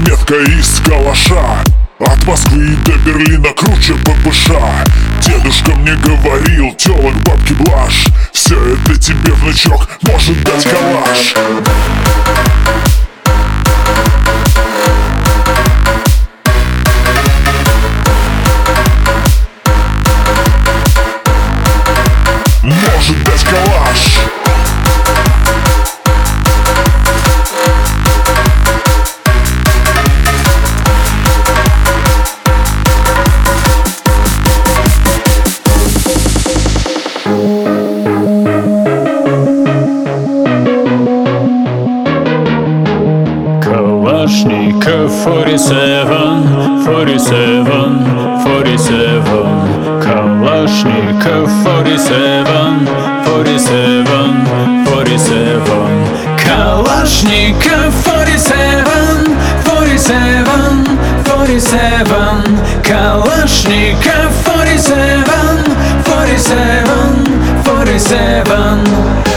метка из калаша. От Москвы до Берлина круче ППШ. Дедушка мне говорил, телок бабки блаш. Все это тебе внучок может дать калаш. Code 47, 47, 47 Kalashnikov 47, 47, 47 Kalashnikov 47, 47, 47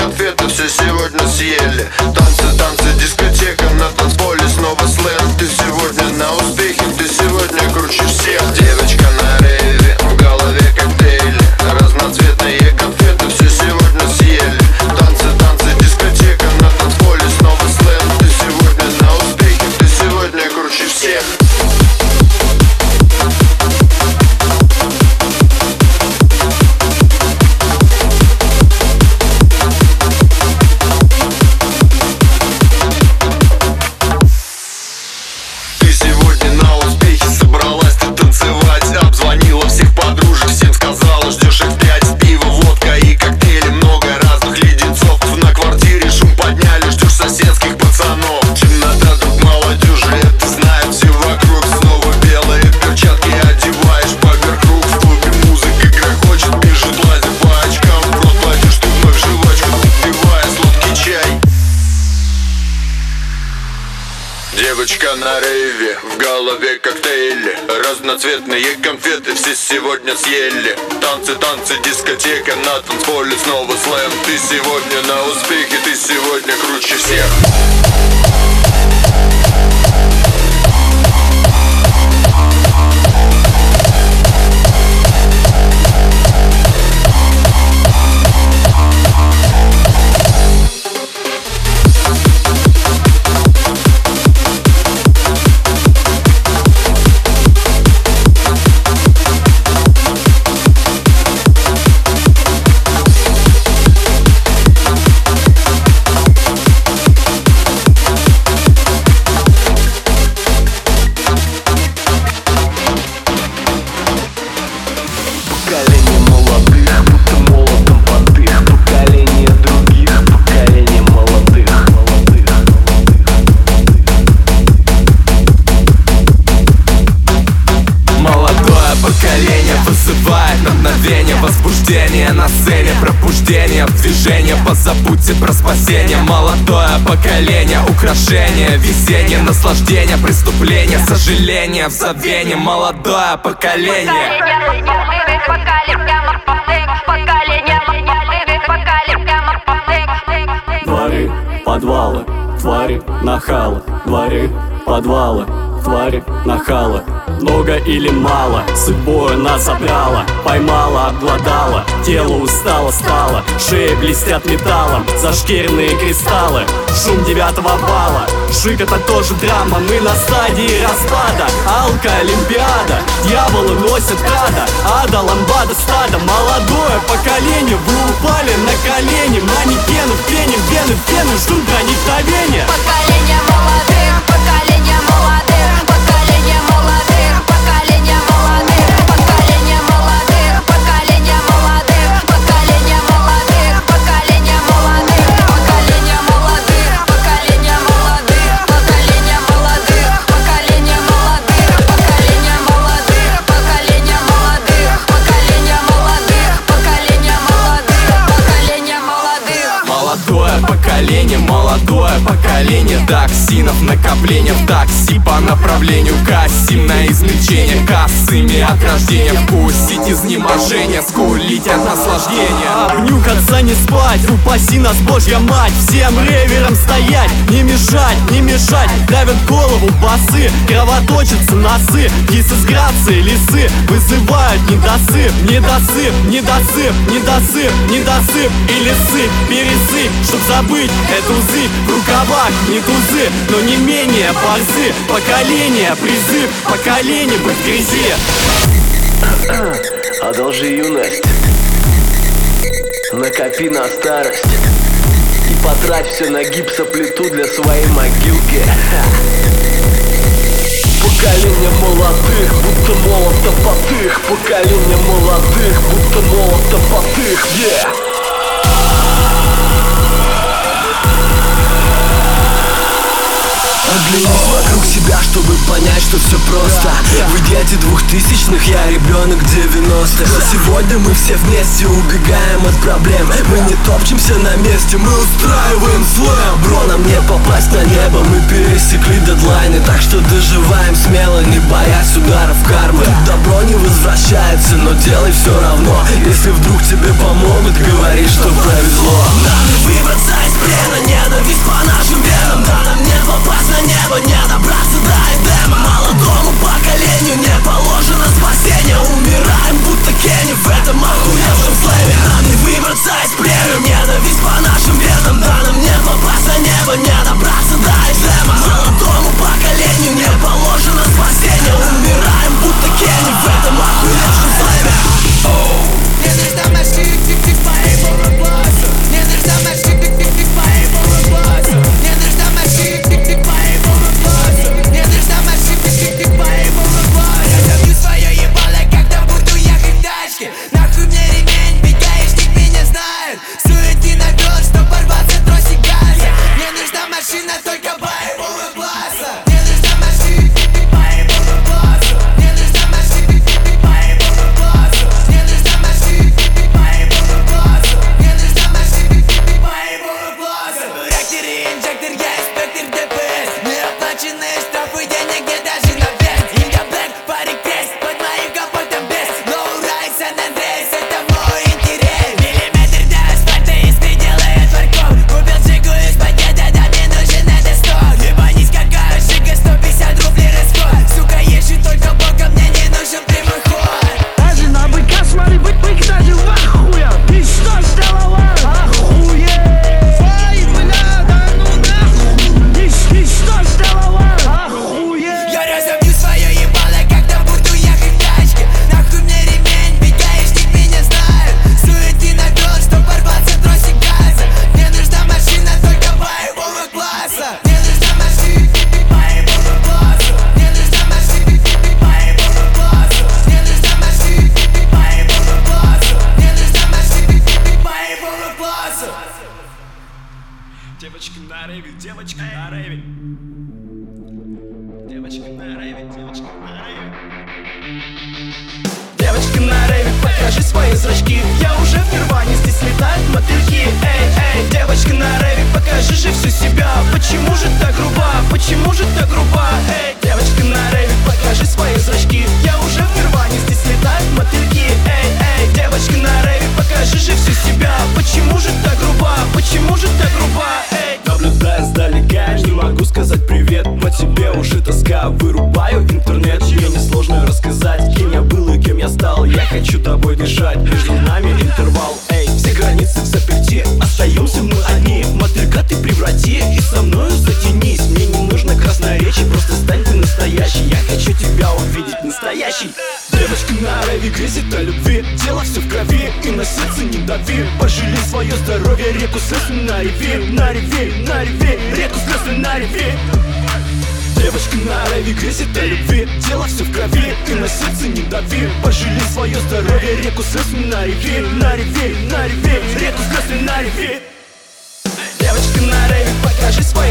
конфеты все сегодня съели. Танцы, танцы, дискотека на танцполе Снова сленг, ты сегодня на успехе Ты сегодня круче всех. Девочка на рейве разноцветные конфеты все сегодня съели. Танцы, танцы, дискотека на танцполе снова слэм. Ты сегодня на успехе, ты сегодня круче всех. Движение Позабудьте про спасение. Молодое поколение Украшение, везение, наслаждение Преступление, сожаление В забвение молодое поколение. Дворы, подвалы, твари, нахалы. Дворы, подвалы, твари, нахалы много или мало Судьбою нас обрала, поймала, обладала Тело устало стало, шеи блестят металлом Зашкиренные кристаллы, шум девятого балла Шик это тоже драма, мы на стадии распада. Алка, Олимпиада, дьяволы носят када Ада, ламбада, стада, молодое поколение Вы упали на колени, манекены в пене, вены в пену Ждут проникновения Поколение молодых, так Токсинов накопление в такси по направлению Кассим на излечение Косыми от рождения. Вкусить изнеможение, скулить от наслаждения. Обнюхаться не спать, упаси нас Божья мать. Всем реверам стоять, не мешать, не мешать. Давят голову басы, кровоточатся носы. Кисы с грацией лисы вызывают недосып. Недосып, недосып, недосып, недосып. Или сыпь, пересыпь, чтоб забыть эту зыбь В рукавах не тузы, но не менее борзы Поколение, призыв, поколение быть в грязи. Одолжи юность. Накопи на старость. И потрать все на гипсоплиту для своей могилки. Поколение молодых, будто молото потых Поколение молодых, будто молото потых yeah! Оглянись вокруг себя, чтобы понять, что все просто. Вы дети двухтысячных, я ребенок девяностых. Сегодня мы все вместе убегаем от проблем. Мы не топчемся на месте, мы устраиваем слэм Бро, нам не попасть на небо, мы пересекли дедлайны. Так что доживаем смело, не боясь ударов кармы. Добро не возвращается, но делай все равно. Если вдруг тебе помогут, говори, что повезло. Надо выбраться из плена, ненависть по нашим венам. Да нам не попасть на небо, не добраться до Эдема Молодому поколению не положено спасение. Умираем будто Кенни в этом охуевшем слэме Нам не выбраться из плена, ненависть по нашим венам Да нам не попасть на небо, не добраться до Эдема Молодому поколению не положено спасение. Умираем будто Кенни в этом охуевшем слэме Не нужна машина, тик-тик, по глазу Не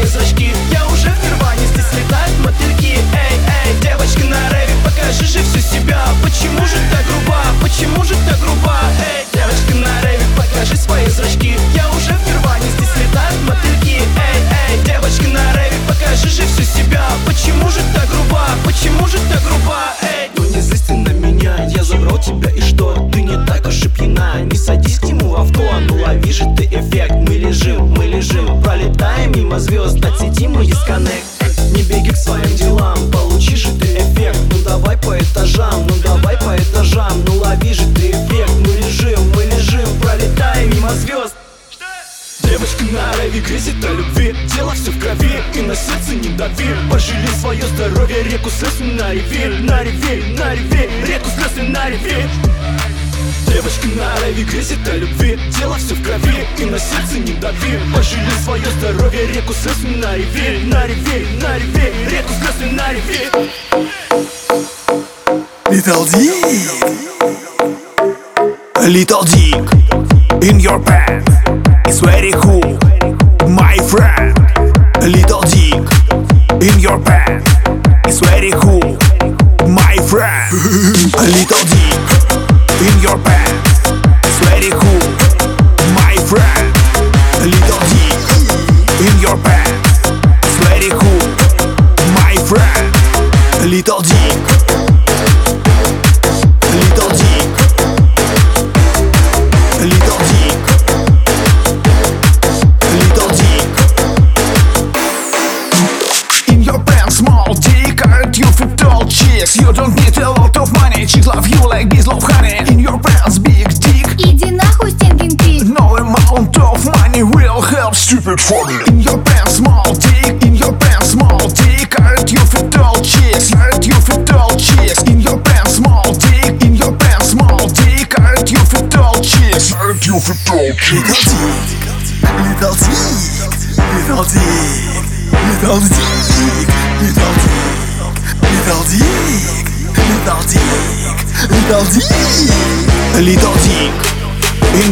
свои зрачки. Я уже в нирване, здесь летают мотыльки. Эй, эй, девочка на рэве, покажи же всю себя. Почему же так груба, почему же так груба Эй, девочка на рэве, покажи свои зрачки. Я уже в нирване, здесь летают мотыльки. Эй, эй, девочка на рэве, покажи же всю себя. Почему же так груба, почему же так груба Эй, ну не злись ты на меня, я забрал тебя и что? Ты не так уж и пьяна, не садись к нему в авто Ну лови же ты эффект, мимо звезд, от сети мы дисконнект. Не беги к своим делам, получи же ты эффект. Ну давай по этажам, ну давай по этажам Ну лови же ты эффект, мы лежим, мы лежим Пролетаем мимо звезд. Девочка на рэве грезит о любви. Дело все в крови и на сердце не дави. Пожалей свое здоровье, реку слез на реви На реви, на реви, реку слез на реви Девочка на рэве грезит о любви Дело все в крови и на сердце не дави. Пожалей свое здоровье, реку слез на реви На реви, на реви, реку слез на реви Little Dick Little Dick In your pants It's very cool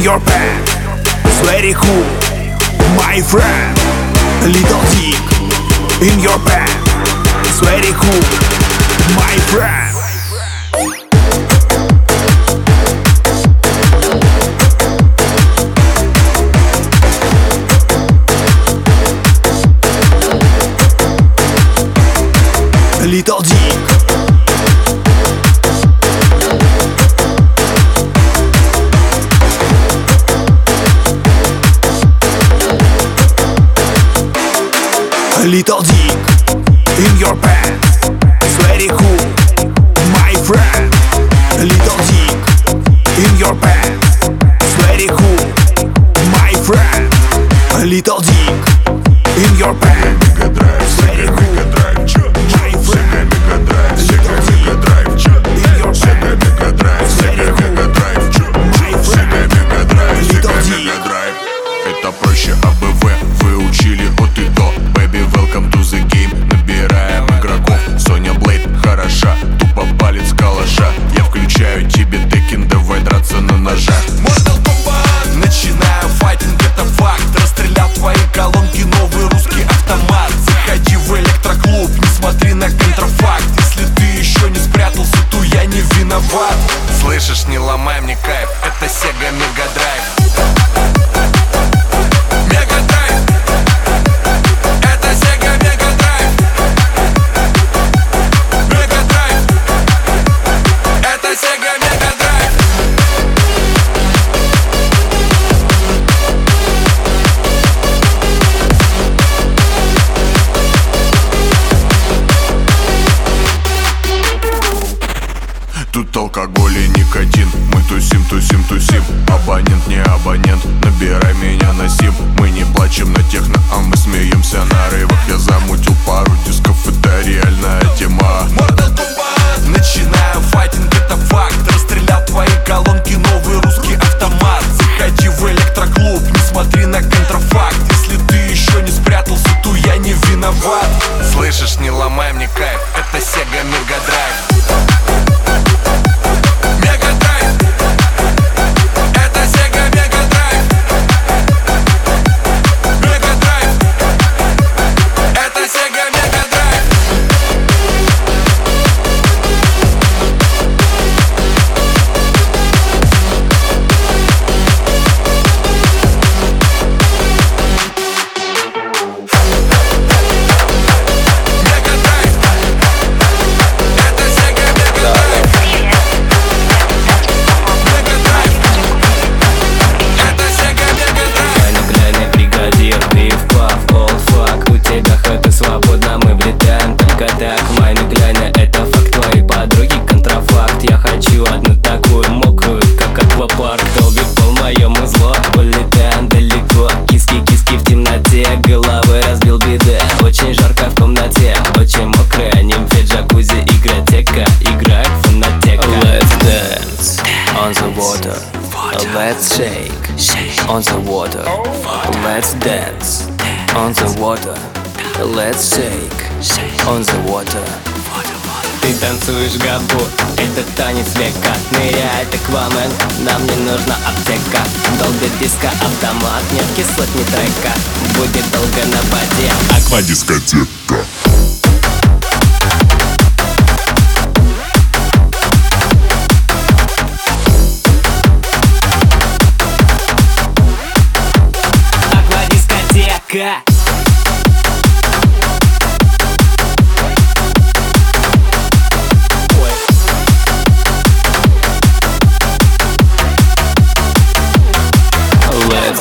your pants It's very cool My friend. Little dick In your pants It's very cool My friend. Little Dick Little Dick In your pants нужна аптека. Долго диско, автомат, нет кислот, не трека Будет долго на воде. Аквадискотека.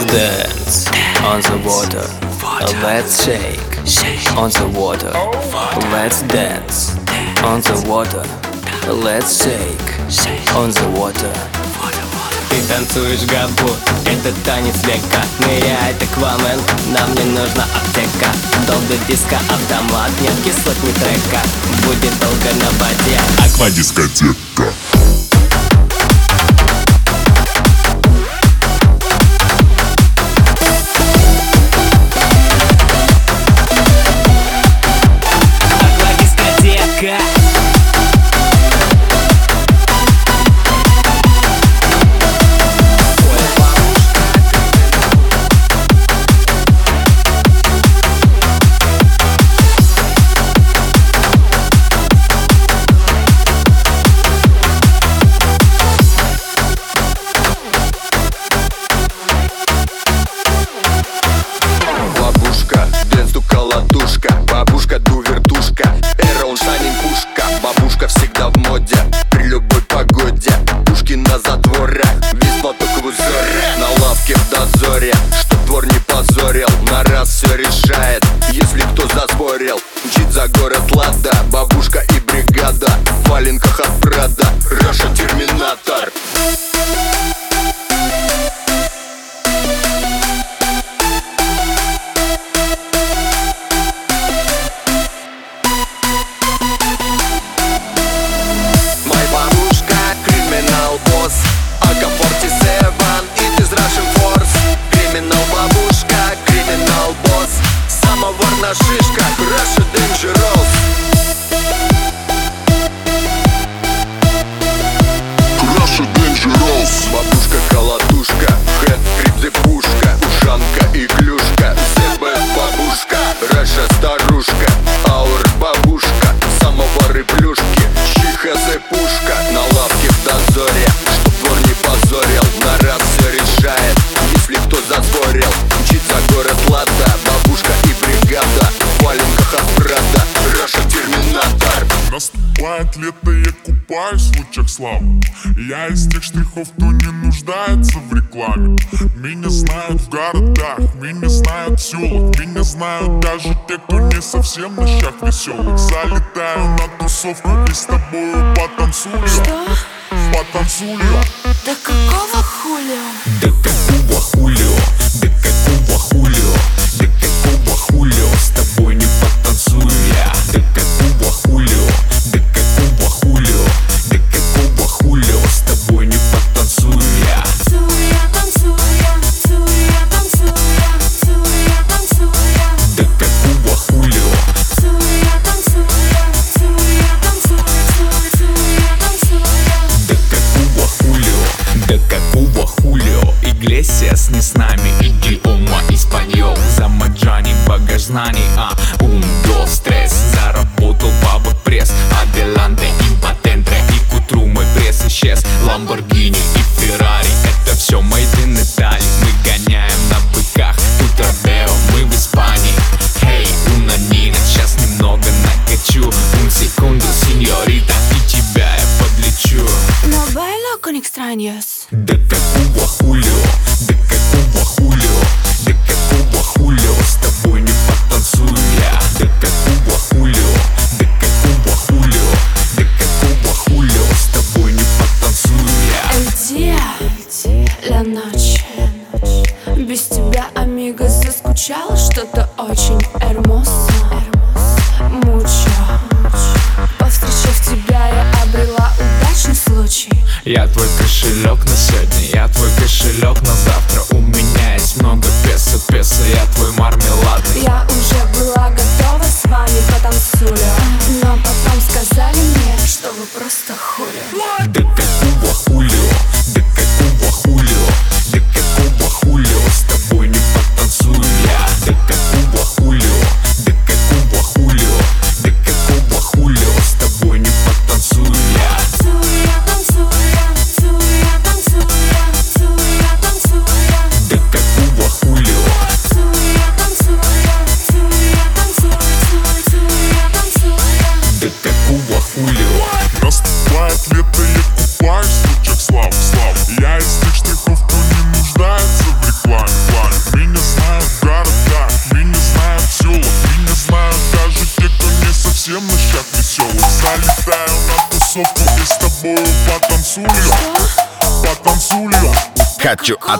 dance on the water. Let's shake on the water. Let's dance on the water. Let's shake on the water. Ты танцуешь габу, это танец века Ныряет аквамен, нам не нужна аптека долго диска, автомат, нет кислот, ни трека Будет долго на воде Аквадискотека хочу. Un segundo, señorita, и тебя я подлечу. No bailo con extraños Да какого хулио, да какого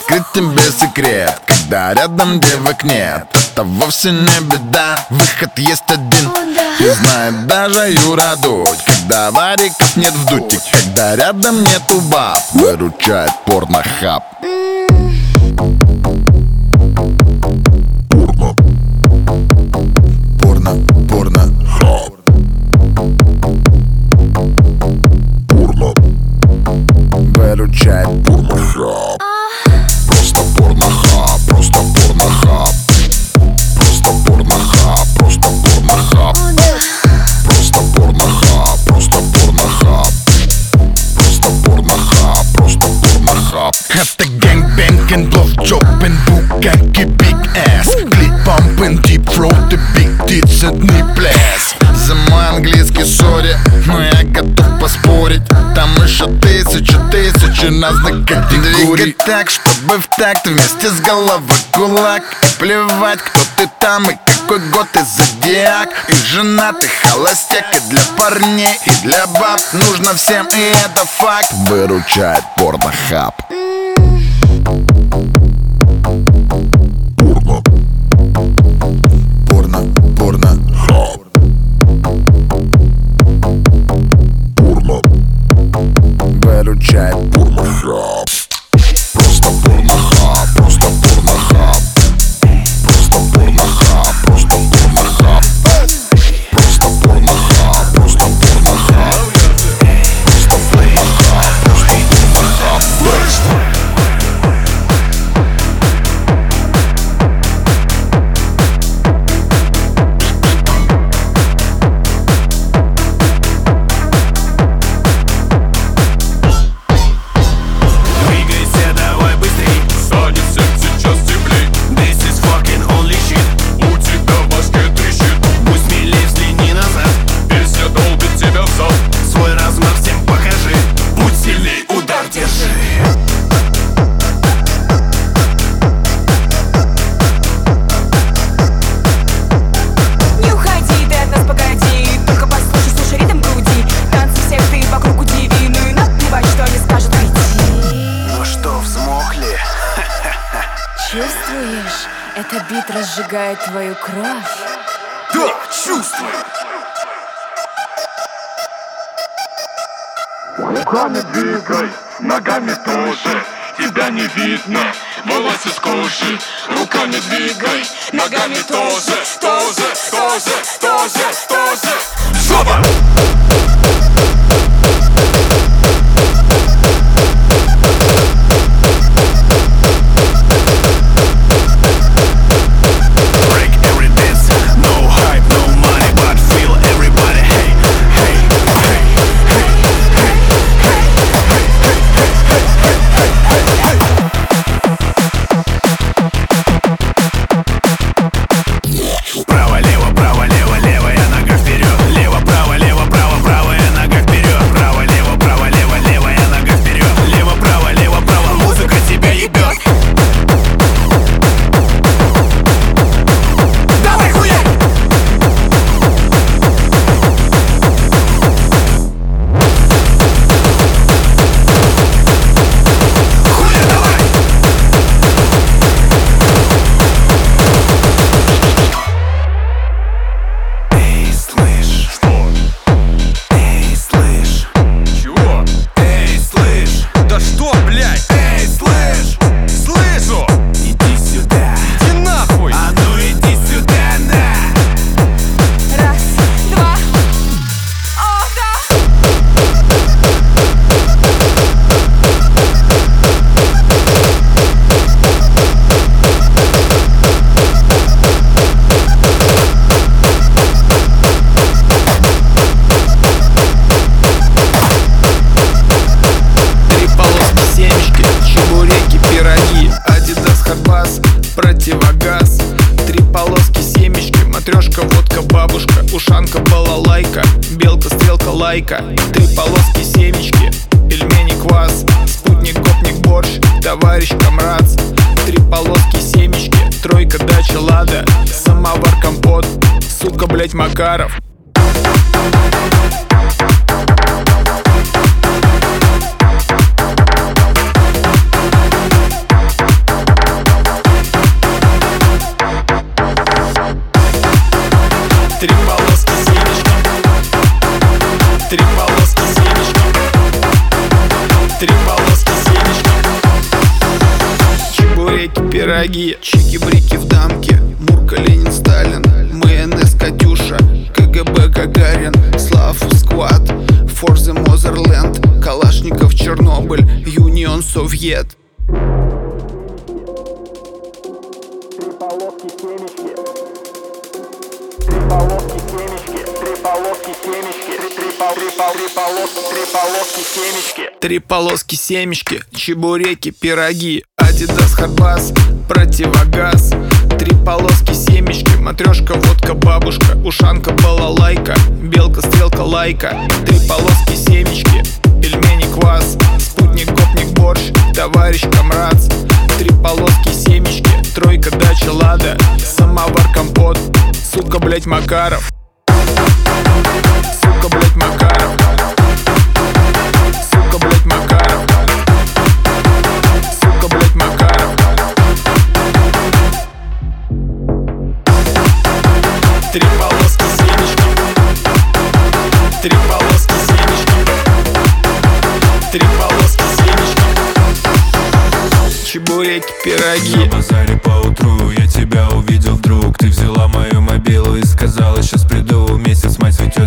раскрыть тебе секрет Когда рядом девок нет. Это вовсе не беда Выход есть один. И знает даже Юра Дудь Когда вариков нет в дуте Когда рядом нету баб Выручает порнохаб. Порно. Порно, порно. Порно. Выручает обречена знак категории Двигать так, чтобы в такт вместе с головой кулак. И плевать, кто ты там и какой год и зодиак. И женатый холостяк, и для парней, и для баб. Нужно всем, и это факт. Выручает порнохаб. Бит разжигает твою кровь. Да, чувствую. Руками двигай, ногами тоже. Тебя не видно, волосы с кожи. Руками двигай, ногами тоже. Тоже, тоже, тоже, тоже. Жопа! Бабушка Ушанка, балалайка, белка, стрелка, лайка. Три полоски семечки, пельмени, квас Спутник, гопник, борщ, товарищ, комрадс Три полоски семечки, тройка, дача, лада Самовар, компот, сука, блять, Макаров. Три пироги Чики-брики в дамке Мурка, Ленин, Сталин МНС, Катюша КГБ, Гагарин Славу, Сквад Форзе, Мозерленд Калашников, Чернобыль Юнион, Совет Три полоски семечки. Три полоски семечки. Три полоски семечки. Три, пол- три, пол- три полоски. Три полоски семечки. Три полоски семечки, чебуреки, пироги Адидас, Хабас, противогаз. Три полоски семечки, матрешка, водка, бабушка Ушанка, балалайка, белка, стрелка, лайка. Три полоски семечки, пельмени, квас Спутник, гопник, борщ, товарищ, комрадс Три полоски семечки, тройка, дача, лада Самовар, компот, сука, блять, Макаров. Сука, блять, Макаров Чебуреки, пироги. На базаре поутру я тебя увидел вдруг. Ты взяла мою мобилу и сказала, сейчас приду Месяц, мать, цветет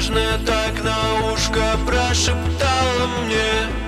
нежно так на ушко прошептала мне.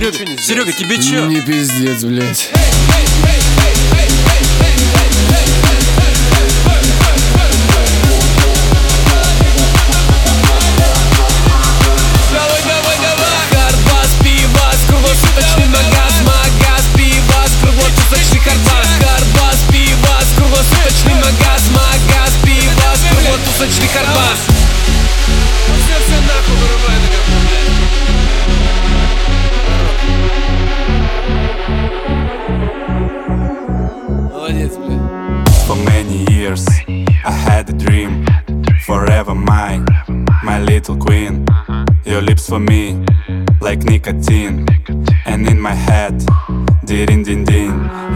Серега, Серега, тебе че? Не пиздец, блядь. a mind, my little queen. Your lips for me, like nicotine. And in my head, din din din.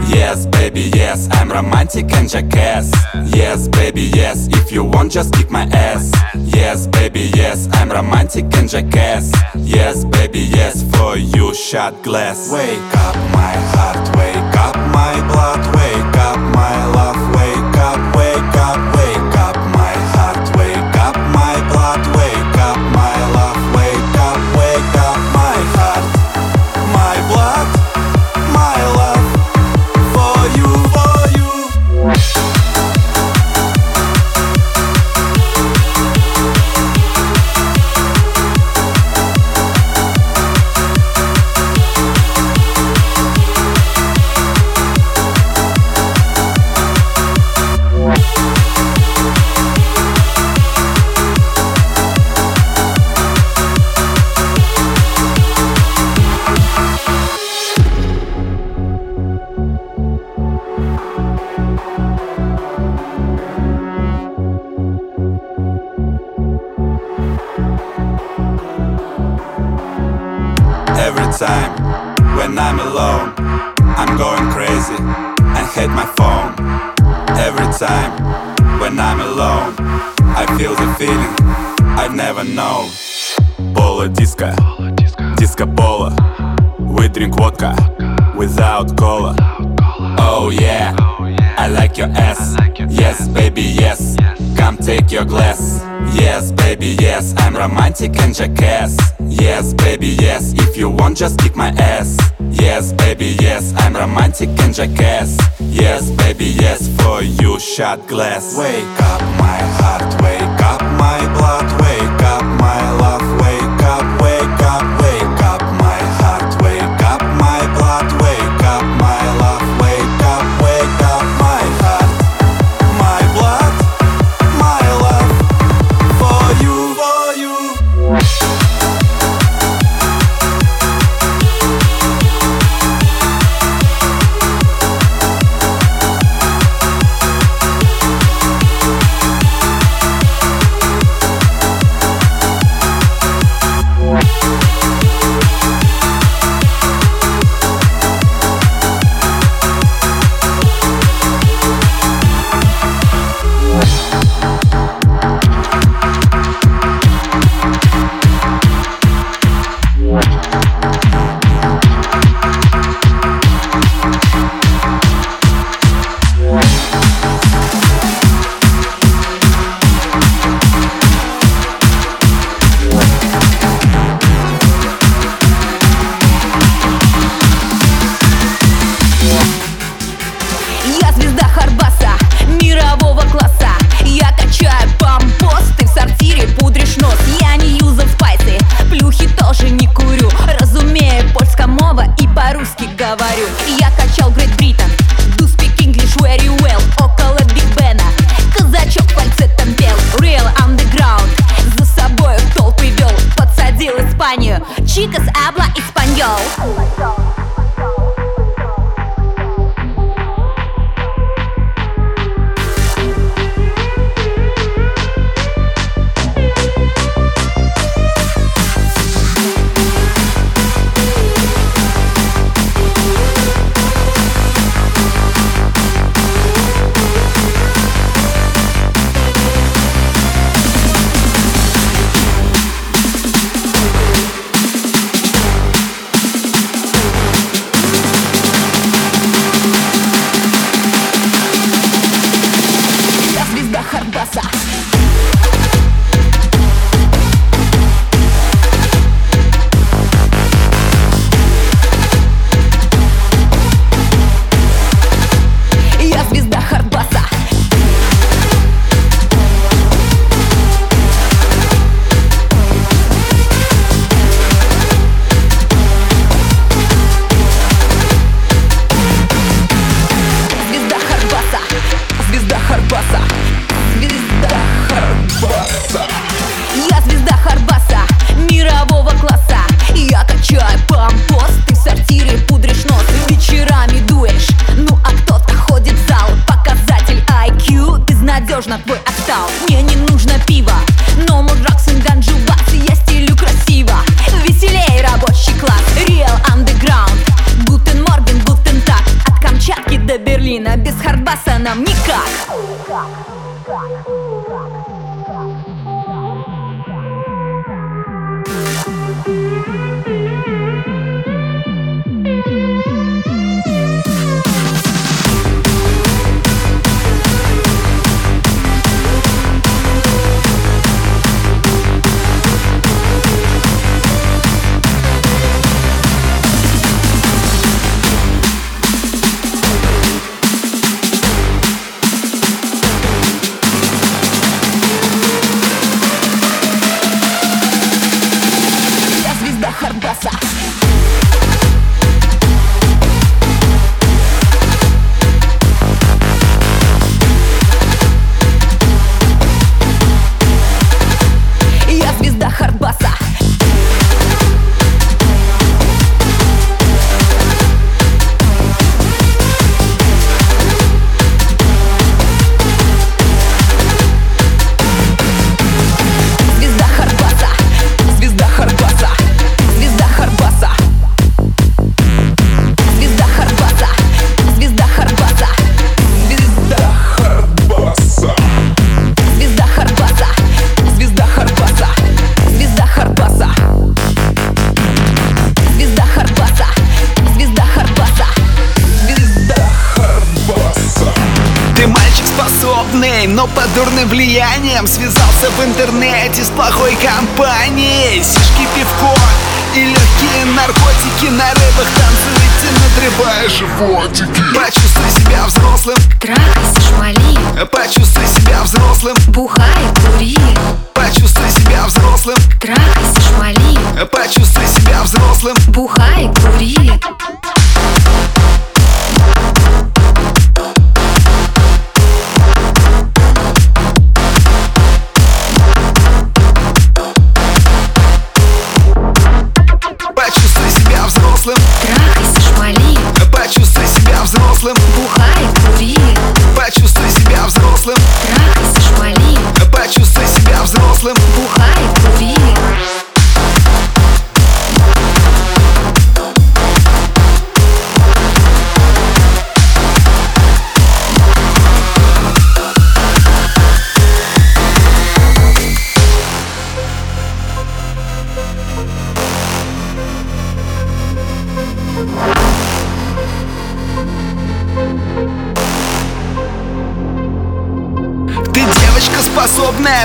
Yes, baby, yes, I'm romantic and jackass. Yes, baby, yes, if you want, just kick my ass. Yes, baby, yes, I'm romantic and jackass. Yes, baby, yes, for you, shot glass. Wake up, my heart, wake up, my blood, wake when I'm alone. I feel the feeling I never know. Polo disco, disco polo. We drink vodka without cola. Oh yeah, I like your ass. Yes, baby, yes. Come take your glass. Yes, baby, yes, I'm romantic and jackass. Yes, baby, yes, if you want, just kick my ass. Yes, baby, yes, I'm romantic and jackass. Yes, baby, yes, for you, shot glass. Wake up, my heart, wake up, my blood. chicas habla español.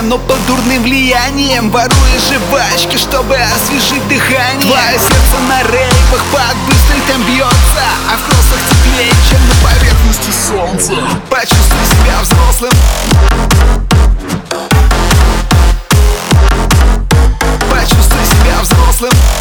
знаем, но под дурным влиянием Воруя жвачки, чтобы освежить дыхание. Твое сердце на рейвах под быстрый там бьется А в кроссах теплее, чем на поверхности солнца. Почувствуй себя взрослым. Почувствуй себя взрослым.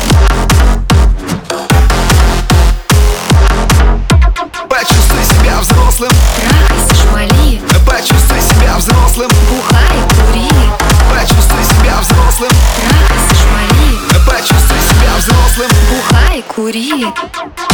курит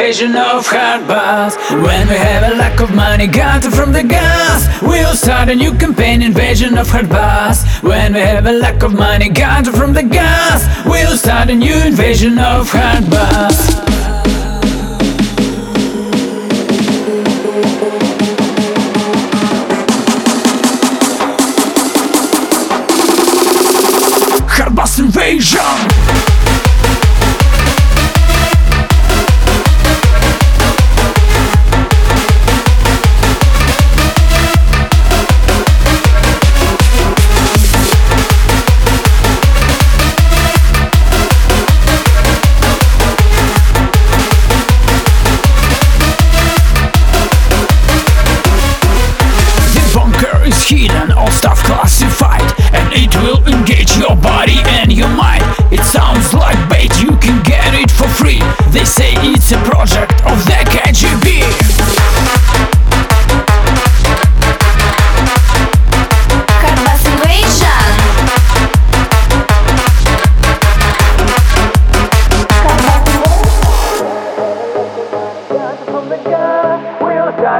invasion of hard bass. When we have a lack of money gathered from the gas, we'll start a new campaign invasion of hard bass. When we have a lack of money gathered from the gas, we'll start a new invasion of hard bass.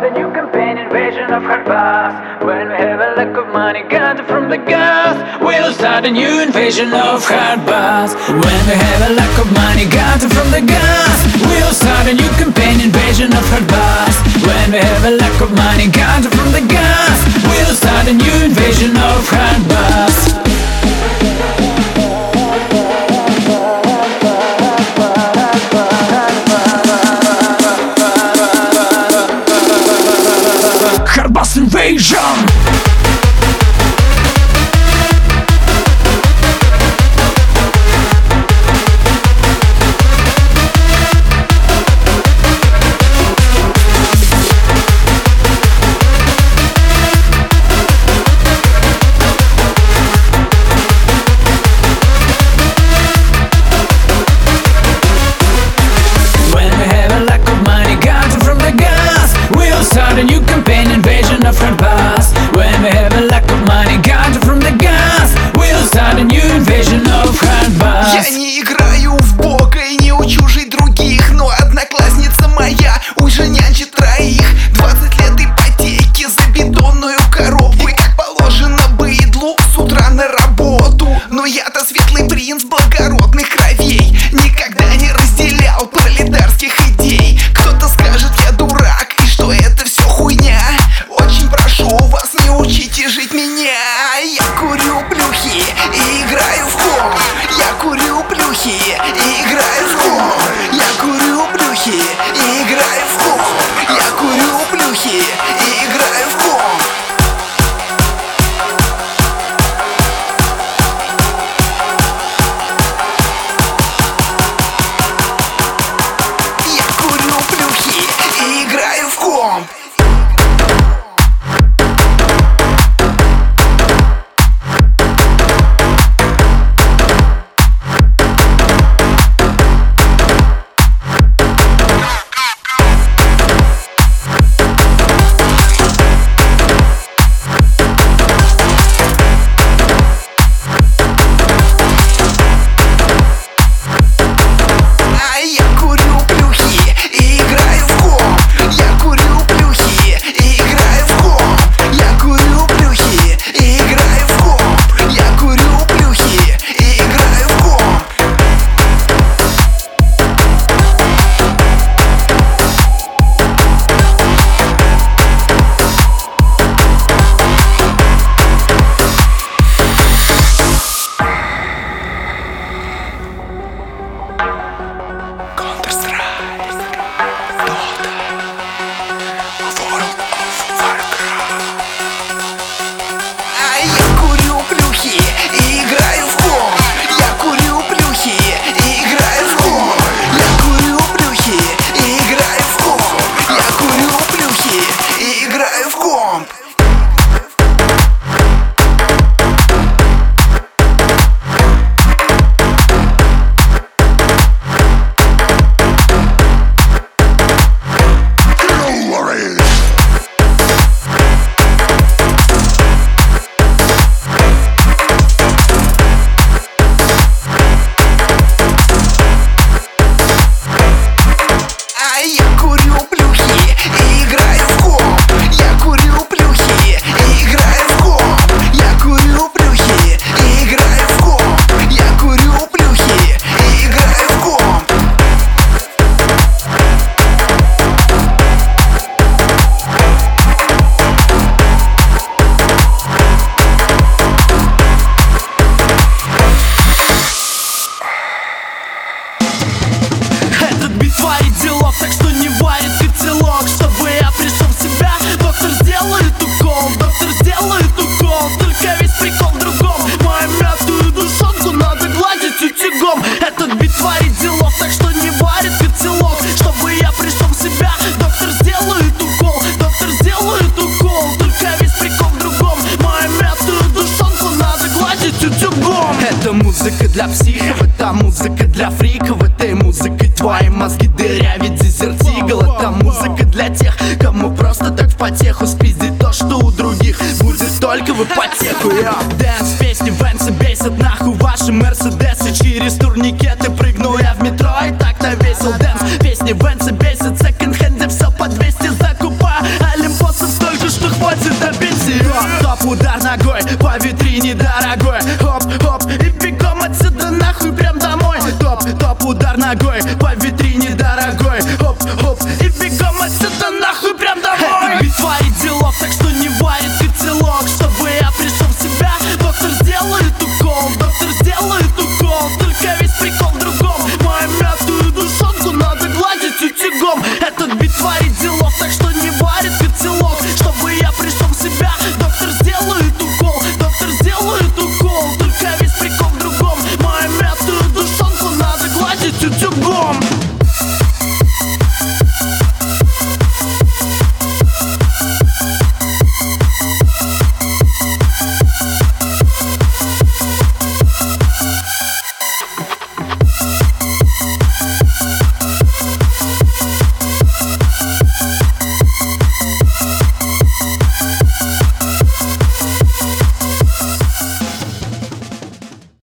Start a new campaign invasion of hard bass. When we have a lack of money gathered from the gas, we'll start a new invasion of hard bass. When we have a lack of money gathered from the gas, we'll start a new campaign invasion of hard bass. When we have a lack of money gathered from the gas, we'll start a new invasion of hard bass. И играю